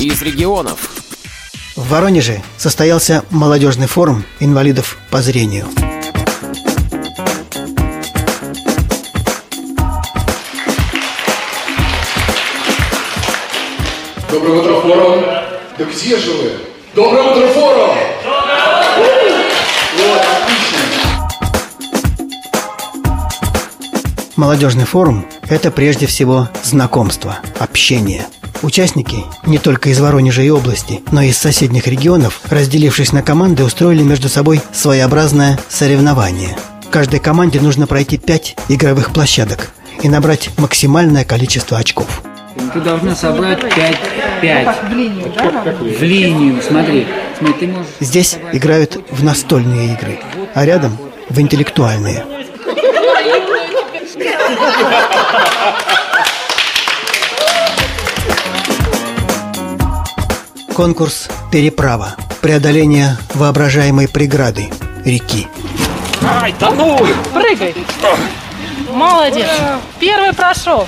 из регионов. В Воронеже состоялся молодежный форум инвалидов по зрению. Доброе утро, форум! Да где же вы? Доброе утро, форум! Молодежный форум – это прежде всего знакомство, общение. Участники не только из Воронежа и области, но и из соседних регионов, разделившись на команды, устроили между собой своеобразное соревнование. Каждой команде нужно пройти пять игровых площадок и набрать максимальное количество очков. Ты должна собрать 5, 5. В линию, да? В линию, смотри. смотри ты можешь... Здесь играют в настольные игры, а рядом в интеллектуальные. Конкурс «Переправа». Преодоление воображаемой преграды – реки. Ай, да ну! Прыгай. Молодец. Первый прошел.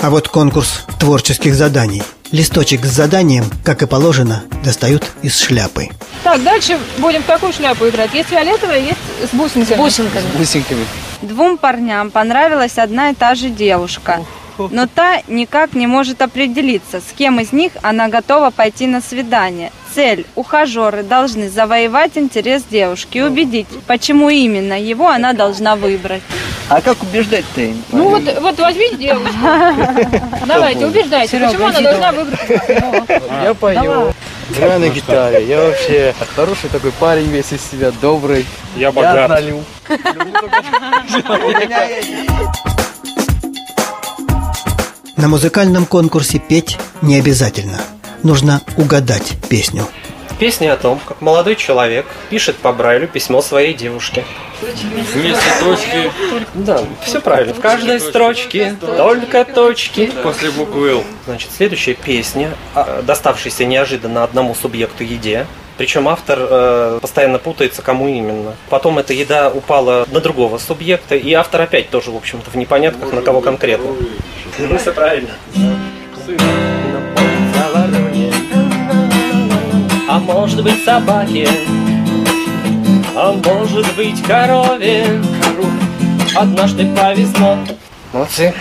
А вот конкурс творческих заданий. Листочек с заданием, как и положено, достают из шляпы. Так, дальше будем в какую шляпу играть? Есть фиолетовая, есть с бусинками. Бусинками. Бусинками. Двум парням понравилась одна и та же девушка. Но та никак не может определиться, с кем из них она готова пойти на свидание. Цель – ухажеры должны завоевать интерес девушки и убедить, почему именно его она должна выбрать. А как убеждать-то? Ну вот, вот возьмите девушку. Давайте, убеждайте, почему она должна выбрать. Я пою. Играю на гитаре. Я вообще хороший такой парень весь из себя, добрый. Я богат. налил. На музыкальном конкурсе петь не обязательно. Нужно угадать песню. Песня о том, как молодой человек пишет по Брайлю письмо своей девушке. Вместе точки Да, все правильно. В каждой строчке только точки. после буквы Л. Значит, следующая песня, а, доставшаяся неожиданно одному субъекту еде. Причем автор э, постоянно путается, кому именно. Потом эта еда упала на другого субъекта, и автор опять тоже, в общем-то, в непонятках, на кого конкретно. Ну, все правильно. А может быть собаке, а может быть корове. Однажды повезло. Молодцы.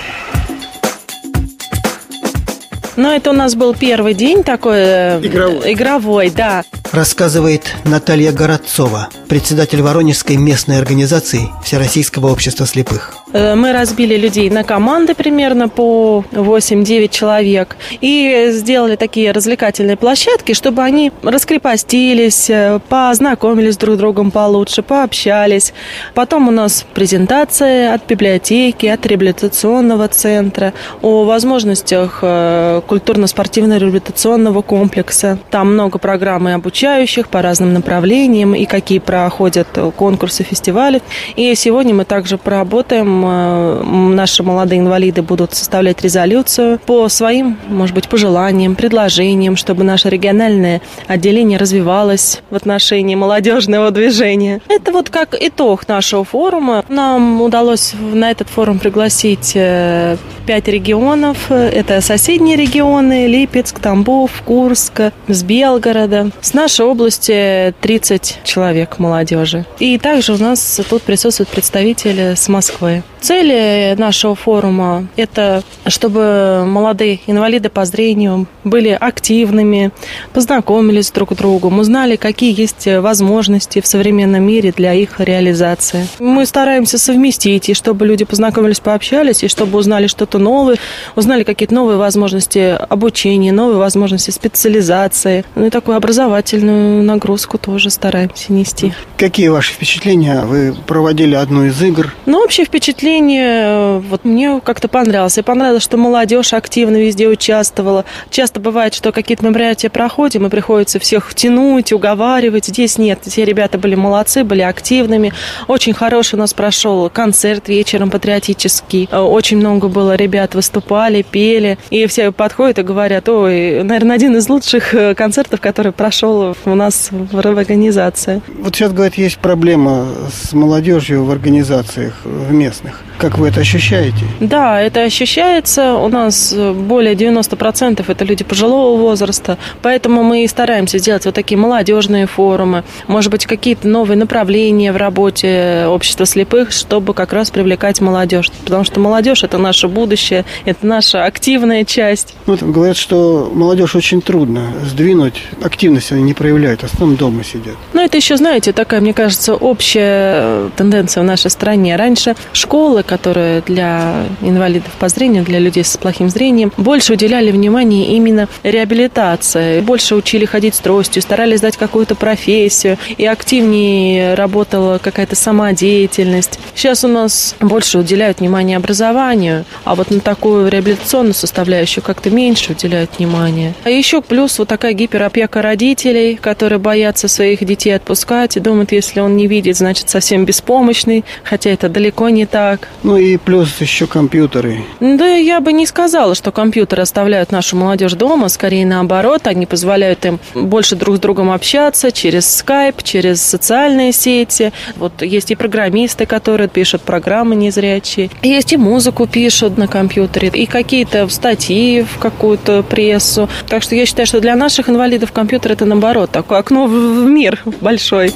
Но это у нас был первый день такой э, игровой, да. Рассказывает Наталья Городцова, председатель Воронежской местной организации Всероссийского общества слепых. Э, Мы разбили людей на команды примерно по 8-9 человек и сделали такие развлекательные площадки, чтобы они раскрепостились, э, познакомились друг с другом получше, пообщались. Потом у нас презентация от библиотеки, от реабилитационного центра о возможностях э, культурно-спортивно-реабилитационного комплекса. Там много программ и обучающих по разным направлениям и какие проходят конкурсы, фестивали. И сегодня мы также поработаем, э, наши молодые инвалиды будут составлять резолюцию по своим, может быть, пожеланиям, предложениям, чтобы наше региональное отделение развивалось в отношении молодежного движения. Это вот как итог нашего форума. Нам удалось на этот форум пригласить э, пять регионов. Это соседние регионы Липецк, Тамбов, Курск, с Белгорода. С нашей области 30 человек молодежи. И также у нас тут присутствуют представители с Москвы. Цели нашего форума – это чтобы молодые инвалиды по зрению были активными, познакомились друг с другом, узнали, какие есть возможности в современном мире для их реализации. Мы стараемся совместить, и чтобы люди познакомились, пообщались, и чтобы узнали что-то новое, узнали какие-то новые возможности обучения, новые возможности специализации, ну и такую образовательную нагрузку тоже стараемся нести. Какие ваши впечатления? Вы проводили одну из игр. Ну, общее впечатление, вот мне как-то понравилось. И понравилось, что молодежь активно везде участвовала. Часто бывает, что какие-то мероприятия проходим, и приходится всех втянуть, уговаривать. Здесь нет. Все ребята были молодцы, были активными. Очень хороший у нас прошел концерт вечером патриотический. Э, Очень много было ребят выступали, пели. И все подходят и говорят, ой, наверное, один из лучших э, концертов, который прошел у нас в организации. Вот сейчас, говорят, есть проблема с молодежью в организациях в местных. Как вы это ощущаете? Да, это ощущается. У нас более 90% это люди пожилого возраста. Поэтому мы и стараемся сделать вот такие молодежные форумы. Может быть, какие-то новые направления в работе общества слепых, чтобы как раз привлекать молодежь. Потому что молодежь – это наше будущее, это наша активная часть. Ну, вот говорят, что молодежь очень трудно сдвинуть. Активность они не проявляют, в основном дома сидят. Ну, это еще, знаете, такая, мне кажется, общая тенденция в нашей стране. Раньше школы, которые для инвалидов по зрению, для людей с плохим зрением, больше уделяли внимание именно реабилитации. Больше учили ходить с тростью, старались дать какую-то профессию, и активнее работала какая-то самодеятельность. Сейчас у нас больше уделяют внимание образованию, а вот на такую реабилитационную составляющую как-то меньше уделяют внимания. А еще плюс вот такая гиперопека родителей, которые боятся своих детей отпускать и думают, если он не видит, значит совсем беспомощный, хотя это далеко не так. Ну и плюс еще компьютеры. Да я бы не сказала, что компьютеры оставляют нашу молодежь дома, скорее наоборот, они позволяют им больше друг с другом общаться через скайп, через социальные сети. Вот есть и программисты, которые пишут программы незрячие, есть и музыку пишут на компьютере, и какие-то статьи в какую-то прессу. Так что я считаю, что для наших инвалидов компьютер это наоборот такое окно в мир большой.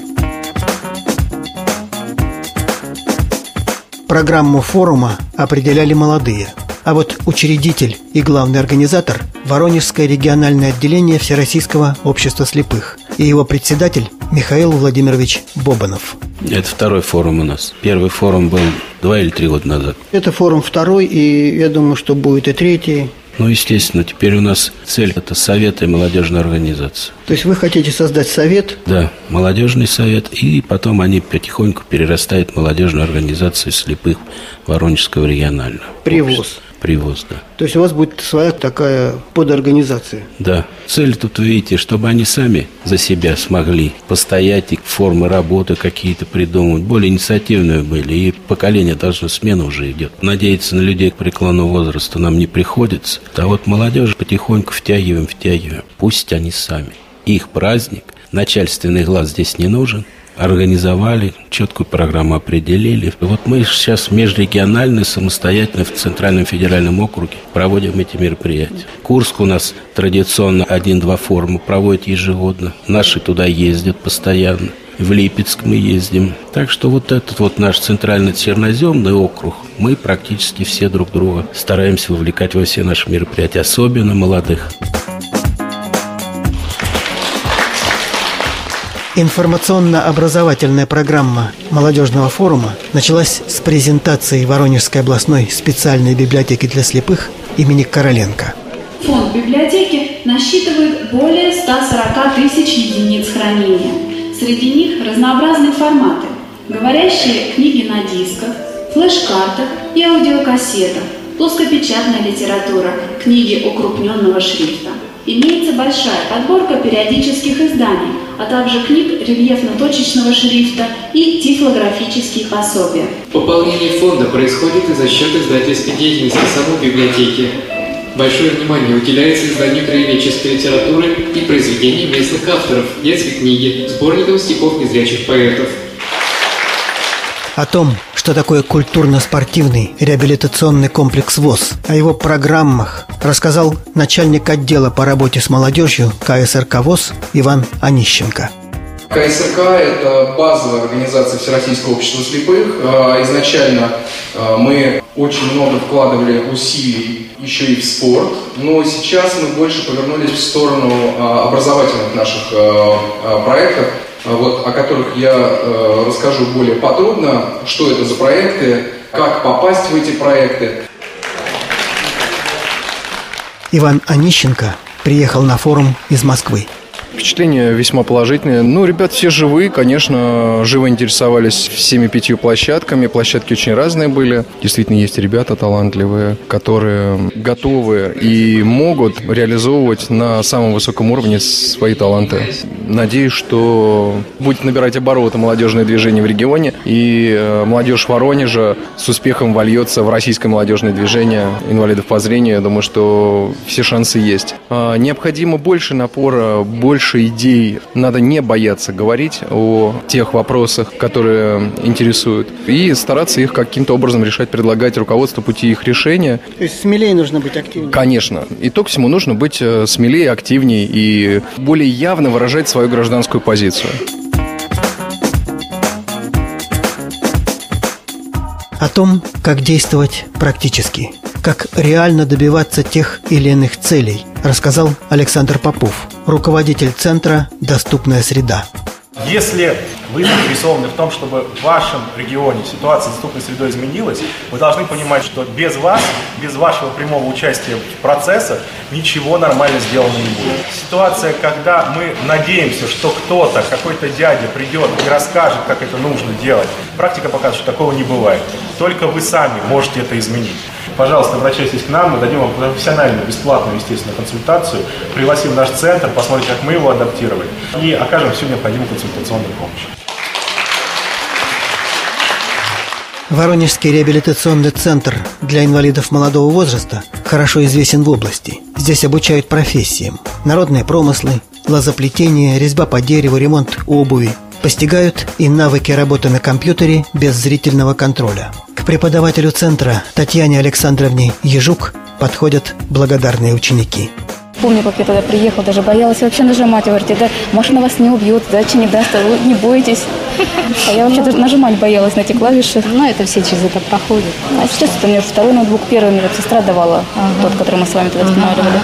Программу форума определяли молодые, а вот учредитель и главный организатор – Воронежское региональное отделение Всероссийского общества слепых и его председатель Михаил Владимирович Бобанов. Это второй форум у нас. Первый форум был два или три года назад. Это форум второй, и я думаю, что будет и третий. Ну, естественно, теперь у нас цель – это совет и молодежная организация. То есть вы хотите создать совет? Да, молодежный совет, и потом они потихоньку перерастают в молодежную организацию слепых Воронежского регионального. Привоз. Привоз, да. То есть у вас будет своя такая подорганизация? Да. Цель тут, видите, чтобы они сами за себя смогли постоять и формы работы какие-то придумывать, более инициативные были, и поколение должно, смена уже идет. Надеяться на людей к преклонному возрасту нам не приходится, а вот молодежь потихоньку втягиваем, втягиваем. Пусть они сами. Их праздник, начальственный глаз здесь не нужен, организовали, четкую программу определили. Вот мы сейчас межрегионально, самостоятельно в Центральном федеральном округе проводим эти мероприятия. Курск у нас традиционно один-два форума проводит ежегодно. Наши туда ездят постоянно. В Липецк мы ездим. Так что вот этот вот наш центрально-черноземный округ, мы практически все друг друга стараемся вовлекать во все наши мероприятия, особенно молодых. Информационно-образовательная программа молодежного форума началась с презентации Воронежской областной специальной библиотеки для слепых имени Короленко. Фонд библиотеки насчитывает более 140 тысяч единиц хранения. Среди них разнообразные форматы. Говорящие книги на дисках, флеш-картах и аудиокассетах, плоскопечатная литература, книги укрупненного шрифта. Имеется большая подборка периодических изданий, а также книг рельефно-точечного шрифта и тифлографические пособия. Пополнение фонда происходит и за счет издательской деятельности самой библиотеки. Большое внимание уделяется изданию краеведческой литературы и произведений местных авторов, детской книги, сборникам стихов незрячих поэтов. О том, что такое культурно-спортивный реабилитационный комплекс ВОЗ, о его программах рассказал начальник отдела по работе с молодежью КСРК ВОЗ Иван Онищенко. КСРК – это базовая организация Всероссийского общества слепых. А, изначально а, мы очень много вкладывали усилий еще и в спорт, но сейчас мы больше повернулись в сторону а, образовательных наших проектов, вот, о которых я расскажу более подробно, что это за проекты, как попасть в эти проекты. Иван Онищенко приехал на форум из Москвы. Впечатления весьма положительные. Ну, ребят все живые, конечно, живо интересовались всеми пятью площадками. Площадки очень разные были. Действительно, есть ребята талантливые, которые готовы и могут реализовывать на самом высоком уровне свои таланты. Надеюсь, что будет набирать обороты молодежное движение в регионе, и э, молодежь Воронежа с успехом вольется в российское молодежное движение инвалидов по зрению. Я думаю, что все шансы есть. А, необходимо больше напора, больше идей. Надо не бояться говорить о тех вопросах, которые интересуют, и стараться их каким-то образом решать, предлагать руководству пути их решения. То есть смелее нужно быть активнее? Конечно. Итог всему нужно быть э, смелее, активнее и более явно выражать свою гражданскую позицию. О том, как действовать практически, как реально добиваться тех или иных целей, рассказал Александр Попов, руководитель центра «Доступная среда». Если вы заинтересованы в том, чтобы в вашем регионе ситуация с доступной средой изменилась, вы должны понимать, что без вас, без вашего прямого участия в процессах ничего нормально сделано не будет. Ситуация, когда мы надеемся, что кто-то, какой-то дядя придет и расскажет, как это нужно делать, практика показывает, что такого не бывает. Только вы сами можете это изменить. Пожалуйста, обращайтесь к нам, мы дадим вам профессиональную, бесплатную, естественно, консультацию, пригласим в наш центр, посмотрим, как мы его адаптировали и окажем всю необходимую консультационную помощь. Воронежский реабилитационный центр для инвалидов молодого возраста хорошо известен в области. Здесь обучают профессиям. Народные промыслы, лозоплетение, резьба по дереву, ремонт обуви. Постигают и навыки работы на компьютере без зрительного контроля. К преподавателю центра Татьяне Александровне Ежук подходят благодарные ученики. Помню, как я тогда приехал, даже боялась вообще нажимать. Говорите, да, машина вас не убьет, дача не даст, а вы не бойтесь. А я вообще даже нажимать боялась на эти клавиши. Ну, это все через это проходят. А сейчас это у меня уже второй ноутбук, первый мне сестра давала, тот, который мы с вами тогда устанавливали.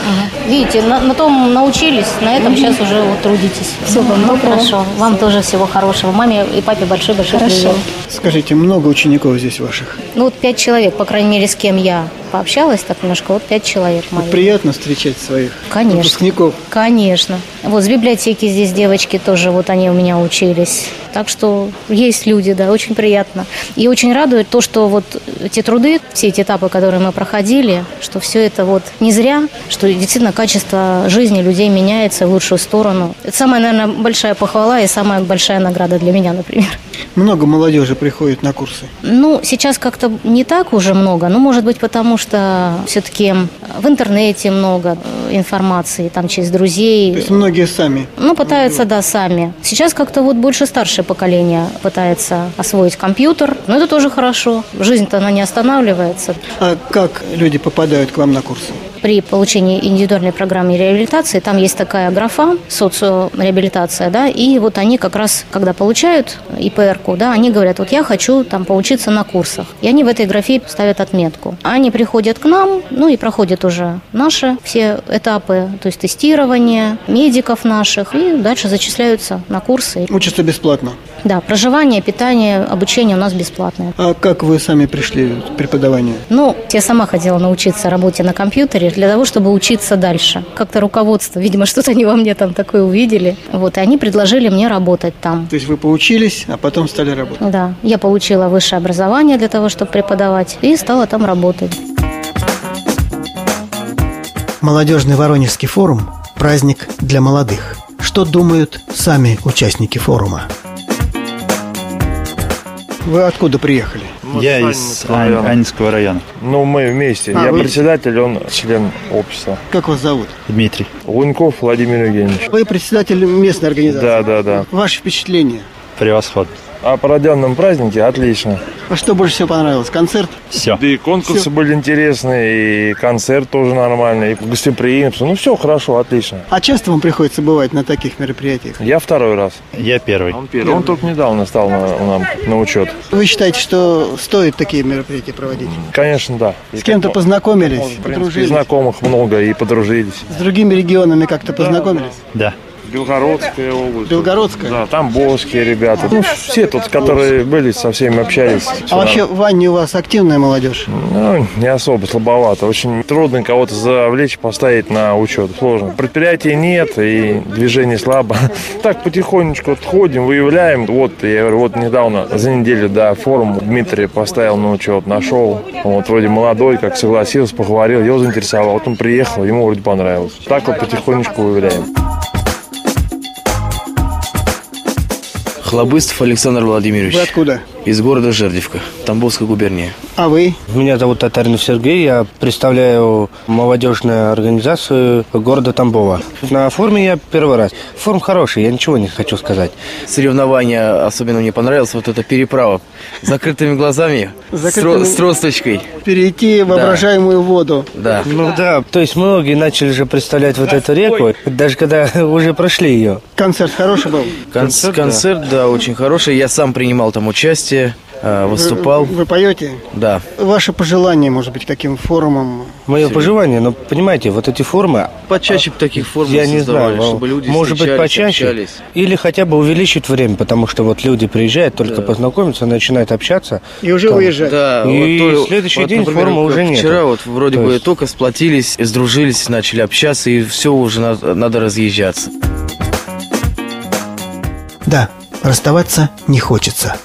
Видите, на, на том научились, на этом сейчас уже вот трудитесь. Все, вам ну, хорошо. Вам тоже всего хорошего. Маме и папе большой-большой Хорошо. привет. Скажите, много учеников здесь ваших? Ну, вот пять человек, по крайней мере, с кем я пообщалась так немножко, вот пять человек моих. Приятно встречать своих Конечно. выпускников. Конечно. Вот с библиотеки здесь девочки тоже, вот они у меня учились. Так что есть люди, да, очень приятно. И очень радует то, что вот эти труды, все эти этапы, которые мы проходили, что все это вот не зря, что действительно качество жизни людей меняется в лучшую сторону. Это самая, наверное, большая похвала и самая большая награда для меня, например. Много молодежи приходит на курсы. Ну, сейчас как-то не так уже много, ну, может быть, потому что все-таки в интернете много информации, там через друзей. То есть многие сами. Ну, пытаются, да, сами. Сейчас как-то вот больше старшее поколение пытается освоить компьютер, но это тоже хорошо. Жизнь-то она не останавливается. А как люди попадают к вам на курсы? При получении индивидуальной программы реабилитации там есть такая графа социореабилитация, да, и вот они как раз, когда получают ИПР-ку, да, они говорят, вот я хочу там поучиться на курсах. И они в этой графе ставят отметку. Они приходят к нам, ну и проходят уже наши все этапы, то есть тестирование медиков наших, и дальше зачисляются на курсы. Учатся бесплатно. Да, проживание, питание, обучение у нас бесплатное. А как вы сами пришли к преподаванию? Ну, я сама хотела научиться работе на компьютере для того, чтобы учиться дальше. Как-то руководство, видимо, что-то они во мне там такое увидели. Вот, и они предложили мне работать там. То есть вы поучились, а потом стали работать? Да, я получила высшее образование для того, чтобы преподавать, и стала там работать. Молодежный Воронежский форум – праздник для молодых. Что думают сами участники форума? Вы откуда приехали? Я из Ань- Анинского района. Ну, мы вместе. А, Я вы- председатель, он член общества. Как вас зовут? Дмитрий. Луньков Владимир Евгеньевич. Вы председатель местной организации. Да, да, да. Ваши впечатления? Превосходно. О проведенном празднике отлично. А что больше всего понравилось? Концерт? Все. Да и конкурсы Всё. были интересные, и концерт тоже нормальный, и гостеприимство. Ну, все хорошо, отлично. А часто вам приходится бывать на таких мероприятиях? Я второй раз. Я первый. Он первый. Он только недавно стал на, нам на учет. Вы считаете, что стоит такие мероприятия проводить? Конечно, да. И С кем-то как- познакомились, в принципе, подружились? знакомых много и подружились. С другими регионами как-то познакомились? Да. Белгородская область. Белгородская? Да, тамбовские ребята. Ну, все тут, которые были, со всеми общались. А вообще в Ванне у вас активная молодежь? Ну, не особо, слабовато. Очень трудно кого-то завлечь, поставить на учет. Сложно. Предприятий нет, и движение слабо. Так потихонечку вот ходим, выявляем. Вот, я говорю, вот недавно, за неделю до форума Дмитрий поставил на учет, нашел. Вот, вроде молодой, как согласился, поговорил, его заинтересовал. Вот он приехал, ему вроде понравилось. Так вот потихонечку выявляем. Хлобыстов Александр Владимирович. Вы откуда? Из города Жердевка, Тамбовской губернии. А вы? Меня зовут Татаринов Сергей, я представляю молодежную организацию города Тамбова. На форуме я первый раз. Форум хороший, я ничего не хочу сказать. Соревнования особенно мне понравилось, вот эта переправа с закрытыми глазами, Закрытыми- с, ро- с тросточкой. Перейти в Да. воображаемую воду. Да. Ну да, то есть многие начали же представлять вот эту реку, даже когда уже прошли ее. Концерт хороший был? Концерт, концерт, да. очень хороший. Я сам принимал там участие, э, выступал. Вы, вы поете? Да. Ваше пожелание, может быть, каким форумом? Мое пожелание, но понимаете, вот эти формы... Почаще бы таких форм Я не знаю, чтобы люди может быть почаще, общались. или хотя бы увеличить время, потому что вот люди приезжают, только Да. познакомиться, начинают общаться. И уже Там- уезжать. Да, И вот то- следующий вот, день например, формы как уже нет. Вчера вот вроде То бы есть- только сплотились, сдружились, начали общаться, и все уже надо, надо разъезжаться. Да, расставаться не хочется.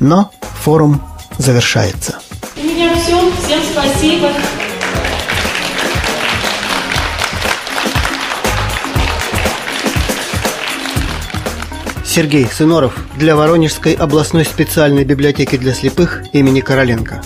Но форум завершается. У меня все. Всем спасибо. Сергей Сыноров для Воронежской областной специальной библиотеки для слепых имени Короленко.